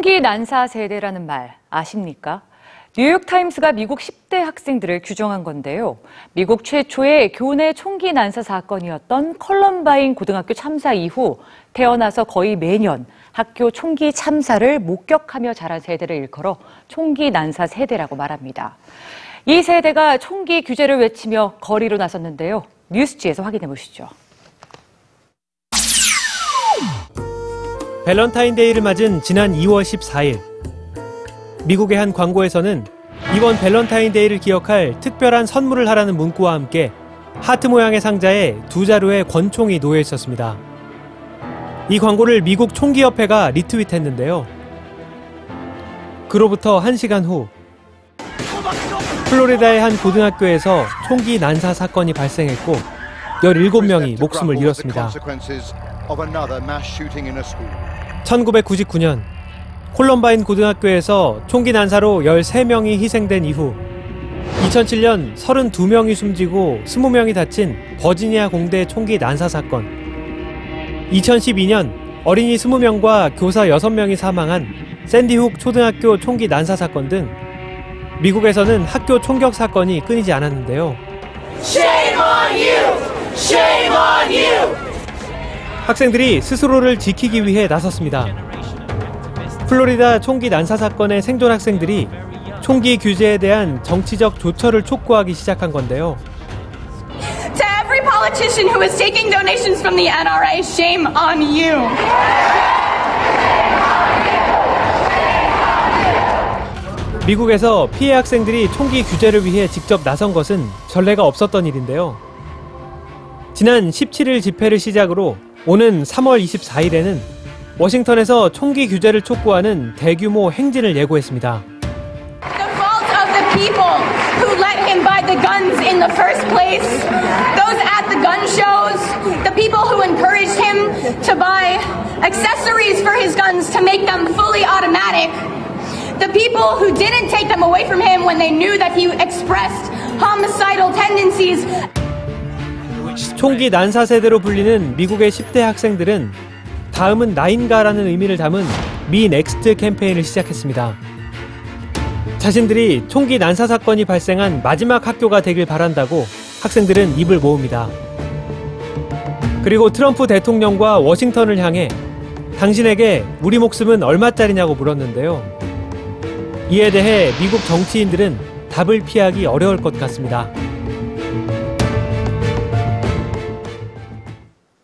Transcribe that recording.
총기 난사 세대라는 말 아십니까? 뉴욕타임스가 미국 10대 학생들을 규정한 건데요. 미국 최초의 교내 총기 난사 사건이었던 컬럼바인 고등학교 참사 이후 태어나서 거의 매년 학교 총기 참사를 목격하며 자란 세대를 일컬어 총기 난사 세대라고 말합니다. 이 세대가 총기 규제를 외치며 거리로 나섰는데요. 뉴스G에서 확인해 보시죠. 밸런타인데이를 맞은 지난 2월 14일 미국의 한 광고에서는 이번 밸런타인데이를 기억할 특별한 선물을 하라는 문구와 함께 하트 모양의 상자에 두 자루의 권총이 놓여 있었습니다. 이 광고를 미국 총기협회가 리트윗했는데요. 그로부터 1시간 후 플로리다의 한 고등학교에서 총기 난사 사건이 발생했고 17명이 목숨을 잃었습니다. 1999년 콜럼바인 고등학교에서 총기 난사로 13명이 희생된 이후 2007년 32명이 숨지고 20명이 다친 버지니아 공대 총기 난사 사건 2012년 어린이 20명과 교사 6명이 사망한 샌디훅 초등학교 총기 난사 사건 등 미국에서는 학교 총격 사건이 끊이지 않았는데요. Shame on you! Shame on you! 학생들이 스스로를 지키기 위해 나섰습니다. 플로리다 총기 난사 사건의 생존 학생들이 총기 규제에 대한 정치적 조처를 촉구하기 시작한 건데요. To every politician who is taking donations from the NRA, shame on you. 미국에서 피해 학생들이 총기 규제를 위해 직접 나선 것은 전례가 없었던 일인데요. 지난 17일 집회를 시작으로 오는 3월 24일에는 워싱턴에서 총기 규제를 촉구하는 대규모 행진을 예고했습니다. The fault of the people who let him buy the guns in the first place, those at the gun shows, the people who encouraged him to buy accessories for his guns to make them fully automatic, the people who didn't take them away from him when they knew that he expressed homicidal tendencies. 총기 난사 세대로 불리는 미국의 10대 학생들은 다음은 나인가라는 의미를 담은 Me Next 캠페인을 시작했습니다. 자신들이 총기 난사 사건이 발생한 마지막 학교가 되길 바란다고 학생들은 입을 모읍니다. 그리고 트럼프 대통령과 워싱턴을 향해 당신에게 우리 목숨은 얼마짜리냐고 물었는데요. 이에 대해 미국 정치인들은 답을 피하기 어려울 것 같습니다.